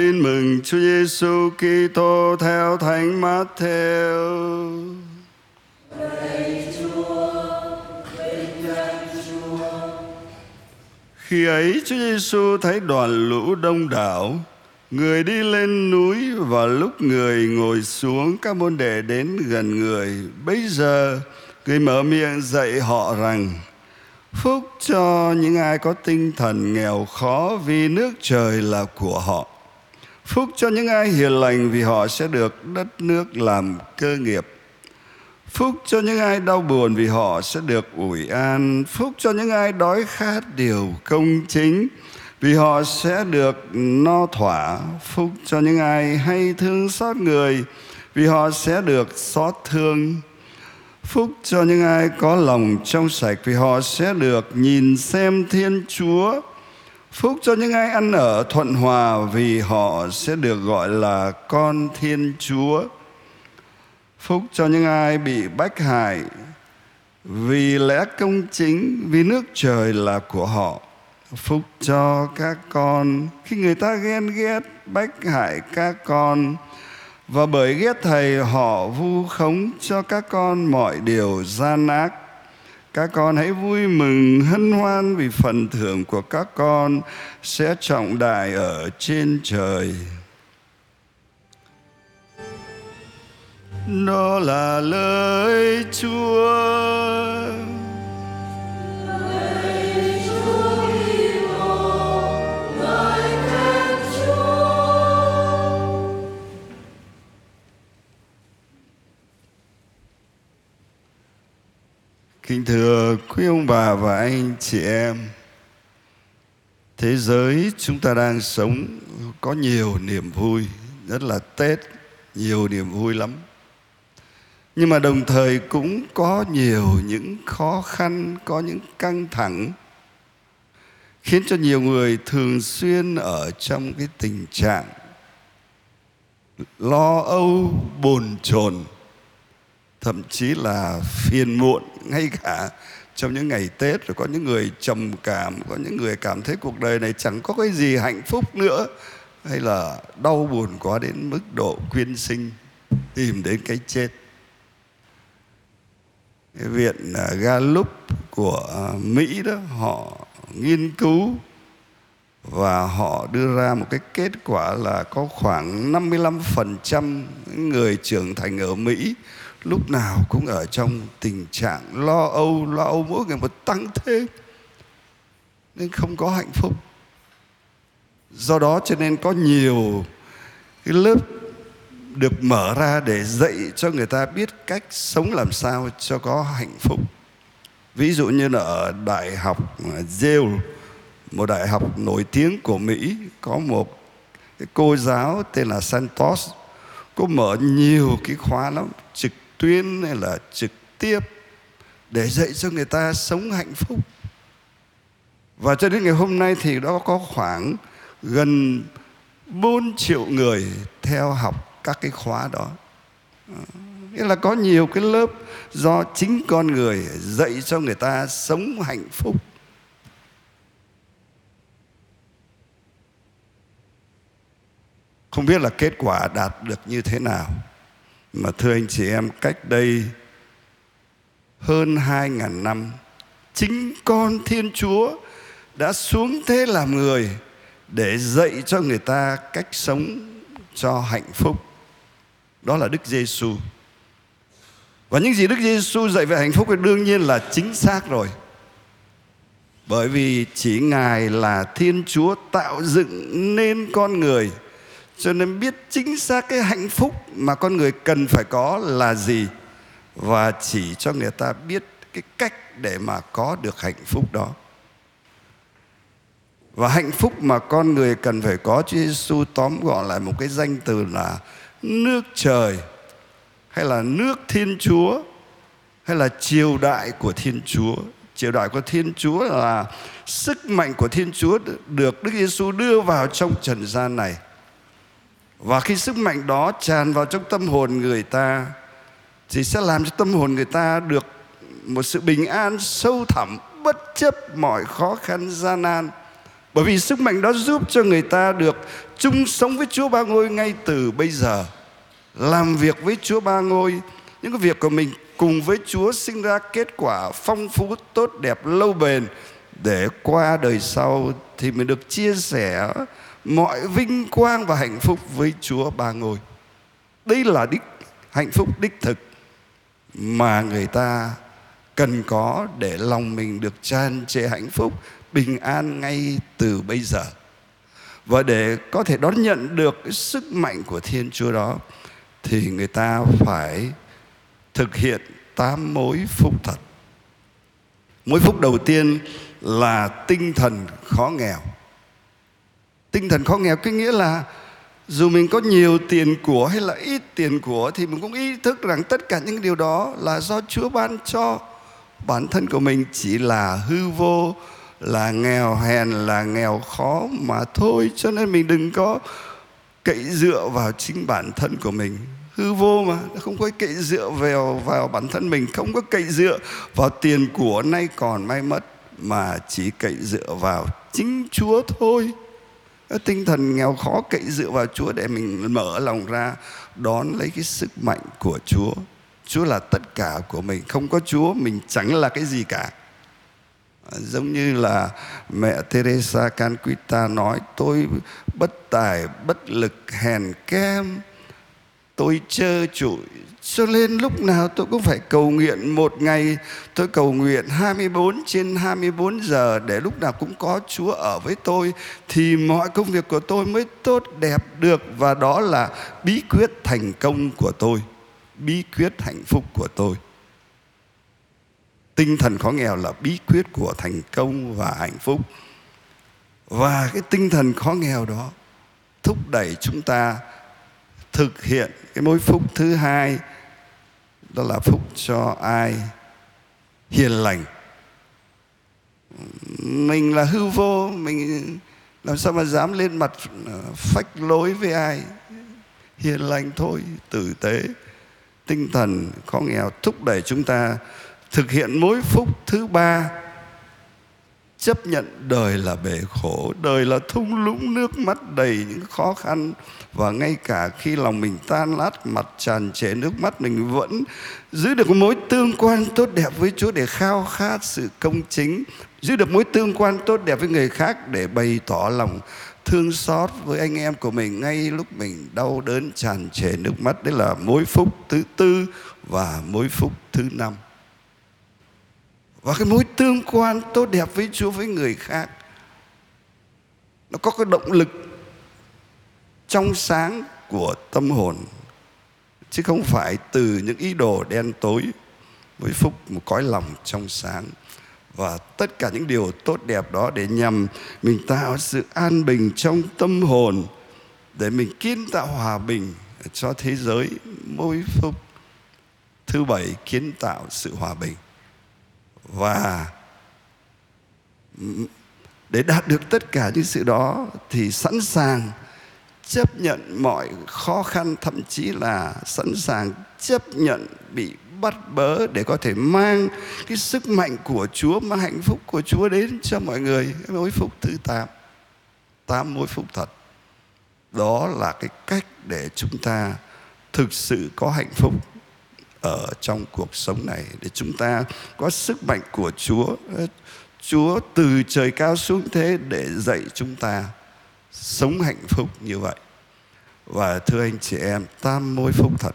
Tin mừng Chúa Giêsu Kitô theo Thánh Matthew. Khi ấy Chúa Giêsu thấy đoàn lũ đông đảo, người đi lên núi và lúc người ngồi xuống các môn đệ đến gần người. Bây giờ người mở miệng dạy họ rằng Phúc cho những ai có tinh thần nghèo khó vì nước trời là của họ. Phúc cho những ai hiền lành vì họ sẽ được đất nước làm cơ nghiệp. Phúc cho những ai đau buồn vì họ sẽ được ủi an. Phúc cho những ai đói khát điều công chính vì họ sẽ được no thỏa. Phúc cho những ai hay thương xót người vì họ sẽ được xót thương. Phúc cho những ai có lòng trong sạch vì họ sẽ được nhìn xem Thiên Chúa. Phúc cho những ai ăn ở thuận hòa vì họ sẽ được gọi là con Thiên Chúa. Phúc cho những ai bị bách hại vì lẽ công chính, vì nước trời là của họ. Phúc cho các con khi người ta ghen ghét, bách hại các con và bởi ghét thầy họ vu khống cho các con mọi điều gian ác các con hãy vui mừng, hân hoan vì phần thưởng của các con sẽ trọng đại ở trên trời. Đó là lời chúa. Kính thưa quý ông bà và anh chị em Thế giới chúng ta đang sống có nhiều niềm vui rất là Tết, nhiều niềm vui lắm. Nhưng mà đồng thời cũng có nhiều những khó khăn, có những căng thẳng Khiến cho nhiều người thường xuyên ở trong cái tình trạng Lo âu, bồn chồn thậm chí là phiền muộn ngay cả trong những ngày Tết rồi có những người trầm cảm, có những người cảm thấy cuộc đời này chẳng có cái gì hạnh phúc nữa hay là đau buồn quá đến mức độ quyên sinh tìm đến cái chết. Cái viện à, Gallup của à, Mỹ đó họ nghiên cứu và họ đưa ra một cái kết quả là có khoảng 55% người trưởng thành ở Mỹ lúc nào cũng ở trong tình trạng lo âu lo âu mỗi ngày một tăng thêm nên không có hạnh phúc. Do đó cho nên có nhiều cái lớp được mở ra để dạy cho người ta biết cách sống làm sao cho có hạnh phúc. Ví dụ như là ở đại học Yale, một đại học nổi tiếng của Mỹ, có một cái cô giáo tên là Santos, cô mở nhiều cái khóa lắm, trực tuyến hay là trực tiếp để dạy cho người ta sống hạnh phúc. Và cho đến ngày hôm nay thì đó có khoảng gần 4 triệu người theo học các cái khóa đó. Nghĩa là có nhiều cái lớp do chính con người dạy cho người ta sống hạnh phúc. Không biết là kết quả đạt được như thế nào mà thưa anh chị em, cách đây hơn hai ngàn năm, chính con thiên chúa đã xuống thế làm người để dạy cho người ta cách sống cho hạnh phúc. Đó là đức giêsu và những gì đức giêsu dạy về hạnh phúc thì đương nhiên là chính xác rồi. Bởi vì chỉ ngài là thiên chúa tạo dựng nên con người cho nên biết chính xác cái hạnh phúc mà con người cần phải có là gì và chỉ cho người ta biết cái cách để mà có được hạnh phúc đó và hạnh phúc mà con người cần phải có, Chúa Giêsu tóm gọn lại một cái danh từ là nước trời, hay là nước Thiên Chúa, hay là triều đại của Thiên Chúa. Triều đại của Thiên Chúa là sức mạnh của Thiên Chúa được Đức Giêsu đưa vào trong trần gian này. Và khi sức mạnh đó tràn vào trong tâm hồn người ta thì sẽ làm cho tâm hồn người ta được một sự bình an sâu thẳm bất chấp mọi khó khăn gian nan bởi vì sức mạnh đó giúp cho người ta được chung sống với Chúa Ba Ngôi ngay từ bây giờ. Làm việc với Chúa Ba Ngôi, những cái việc của mình cùng với Chúa sinh ra kết quả phong phú, tốt đẹp, lâu bền để qua đời sau thì mình được chia sẻ mọi vinh quang và hạnh phúc với Chúa Ba Ngôi. Đây là đích, hạnh phúc đích thực mà người ta cần có để lòng mình được tràn trề hạnh phúc, bình an ngay từ bây giờ. Và để có thể đón nhận được cái sức mạnh của thiên chúa đó, thì người ta phải thực hiện tám mối phúc thật mối phúc đầu tiên là tinh thần khó nghèo tinh thần khó nghèo có nghĩa là dù mình có nhiều tiền của hay là ít tiền của thì mình cũng ý thức rằng tất cả những điều đó là do Chúa ban cho bản thân của mình. Chỉ là hư vô, là nghèo hèn, là nghèo khó mà thôi. Cho nên mình đừng có cậy dựa vào chính bản thân của mình. Hư vô mà không có cậy dựa vào vào bản thân mình. Không có cậy dựa vào tiền của, nay còn may mất, mà chỉ cậy dựa vào chính Chúa thôi tinh thần nghèo khó cậy dựa vào Chúa để mình mở lòng ra đón lấy cái sức mạnh của Chúa. Chúa là tất cả của mình, không có Chúa mình chẳng là cái gì cả. À, giống như là mẹ Teresa Canquita nói tôi bất tài, bất lực, hèn kem, tôi trơ trụi cho nên lúc nào tôi cũng phải cầu nguyện một ngày. Tôi cầu nguyện 24 trên 24 giờ để lúc nào cũng có Chúa ở với tôi, thì mọi công việc của tôi mới tốt, đẹp được. Và đó là bí quyết thành công của tôi. Bí quyết hạnh phúc của tôi. Tinh thần khó nghèo là bí quyết của thành công và hạnh phúc. Và cái tinh thần khó nghèo đó thúc đẩy chúng ta thực hiện cái mối phúc thứ hai, đó là phúc cho ai? Hiền lành. Mình là hư vô, mình làm sao mà dám lên mặt ờ, phách lối với ai? Hiền lành thôi, tử tế, tinh thần khó nghèo, thúc đẩy chúng ta thực hiện mối phúc thứ ba chấp nhận đời là bể khổ, đời là thung lũng nước mắt đầy những khó khăn. Và ngay cả khi lòng mình tan lát, mặt tràn trề nước mắt, mình vẫn giữ được mối tương quan tốt đẹp với Chúa để khao khát sự công chính. Giữ được mối tương quan tốt đẹp với người khác để bày tỏ lòng thương xót với anh em của mình ngay lúc mình đau đớn, tràn trề nước mắt. Đấy là mối phúc thứ tư và mối phúc thứ năm và cái mối tương quan tốt đẹp với Chúa với người khác, nó có cái động lực trong sáng của tâm hồn, chứ không phải từ những ý đồ đen tối với phúc, một cõi lòng trong sáng. Và tất cả những điều tốt đẹp đó để nhằm mình tạo sự an bình trong tâm hồn, để mình kiến tạo hòa bình cho thế giới. Mỗi phúc thứ bảy kiến tạo sự hòa bình và để đạt được tất cả những sự đó thì sẵn sàng chấp nhận mọi khó khăn, thậm chí là sẵn sàng chấp nhận bị bắt bớ để có thể mang cái sức mạnh của Chúa, mang hạnh phúc của Chúa đến cho mọi người. Cái mối phúc thứ tám tám mối phúc thật. Đó là cái cách để chúng ta thực sự có hạnh phúc ở trong cuộc sống này để chúng ta có sức mạnh của Chúa. Chúa từ trời cao xuống thế để dạy chúng ta sống hạnh phúc như vậy. Và thưa anh chị em, tam mối phúc thật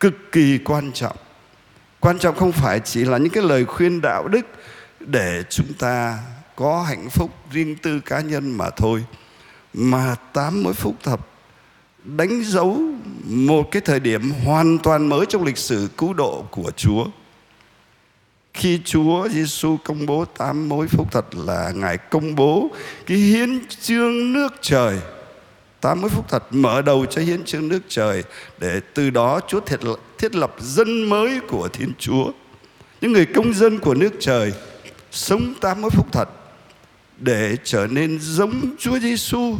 cực kỳ quan trọng. Quan trọng không phải chỉ là những cái lời khuyên đạo đức để chúng ta có hạnh phúc riêng tư cá nhân mà thôi mà tám mối phúc thập đánh dấu một cái thời điểm hoàn toàn mới trong lịch sử cứu độ của Chúa. Khi Chúa Giêsu công bố tám mối phúc thật là Ngài công bố cái hiến trương nước trời. Tám mối phúc thật mở đầu cho hiến trương nước trời để từ đó Chúa thiết lập, thiết lập dân mới của Thiên Chúa. Những người công dân của nước trời sống tám mối phúc thật để trở nên giống Chúa Giêsu.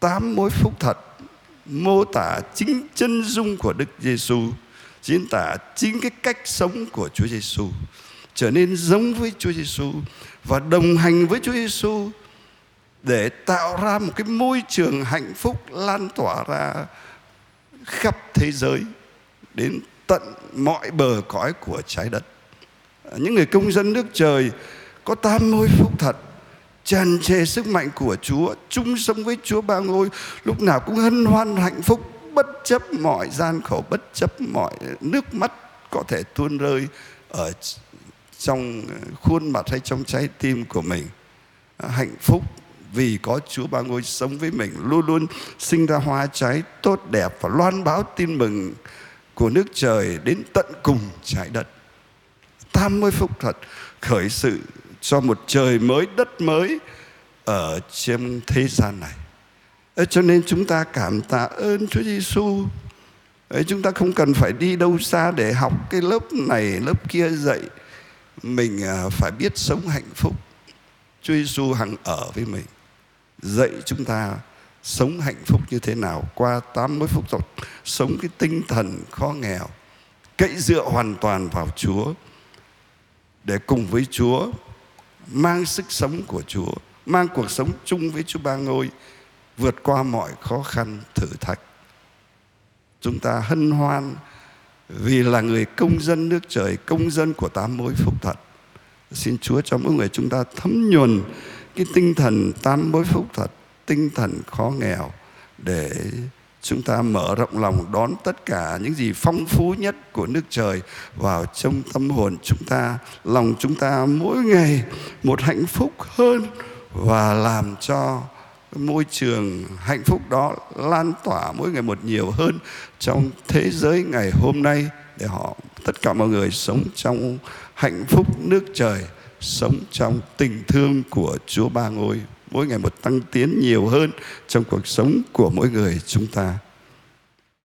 Tám mối phúc thật mô tả chính chân dung của Đức Giêsu, diễn tả chính cái cách sống của Chúa Giêsu, trở nên giống với Chúa Giêsu và đồng hành với Chúa Giêsu để tạo ra một cái môi trường hạnh phúc lan tỏa ra khắp thế giới đến tận mọi bờ cõi của trái đất. Những người công dân nước trời có tam môi phúc thật tràn trề sức mạnh của Chúa, chung sống với Chúa ba ngôi, lúc nào cũng hân hoan, hạnh phúc, bất chấp mọi gian khổ, bất chấp mọi nước mắt có thể tuôn rơi ở trong khuôn mặt hay trong trái tim của mình. À, hạnh phúc vì có Chúa ba ngôi sống với mình luôn luôn sinh ra hoa trái tốt đẹp và loan báo tin mừng của nước trời đến tận cùng trái đất. Tam mươi phúc thật khởi sự cho một trời mới, đất mới ở trên thế gian này. Cho nên chúng ta cảm tạ ơn Chúa Giêsu chúng ta không cần phải đi đâu xa để học cái lớp này, lớp kia dạy. Mình à, phải biết sống hạnh phúc. Chúa Giêsu hằng ở với mình. Dạy chúng ta sống hạnh phúc như thế nào qua 80 phút rồi sống cái tinh thần khó nghèo, cậy dựa hoàn toàn vào Chúa để cùng với Chúa mang sức sống của Chúa, mang cuộc sống chung với Chúa Ba Ngôi, vượt qua mọi khó khăn, thử thách. Chúng ta hân hoan vì là người công dân nước trời, công dân của tám mối phúc thật. Xin Chúa cho mỗi người chúng ta thấm nhuần cái tinh thần tám mối phúc thật, tinh thần khó nghèo để chúng ta mở rộng lòng đón tất cả những gì phong phú nhất của nước trời vào trong tâm hồn chúng ta. Lòng chúng ta mỗi ngày một hạnh phúc hơn và làm cho môi trường hạnh phúc đó lan tỏa mỗi ngày một nhiều hơn trong thế giới ngày hôm nay để họ, tất cả mọi người sống trong hạnh phúc nước trời, sống trong tình thương của Chúa Ba Ngôi mỗi ngày một tăng tiến nhiều hơn trong cuộc sống của mỗi người chúng ta.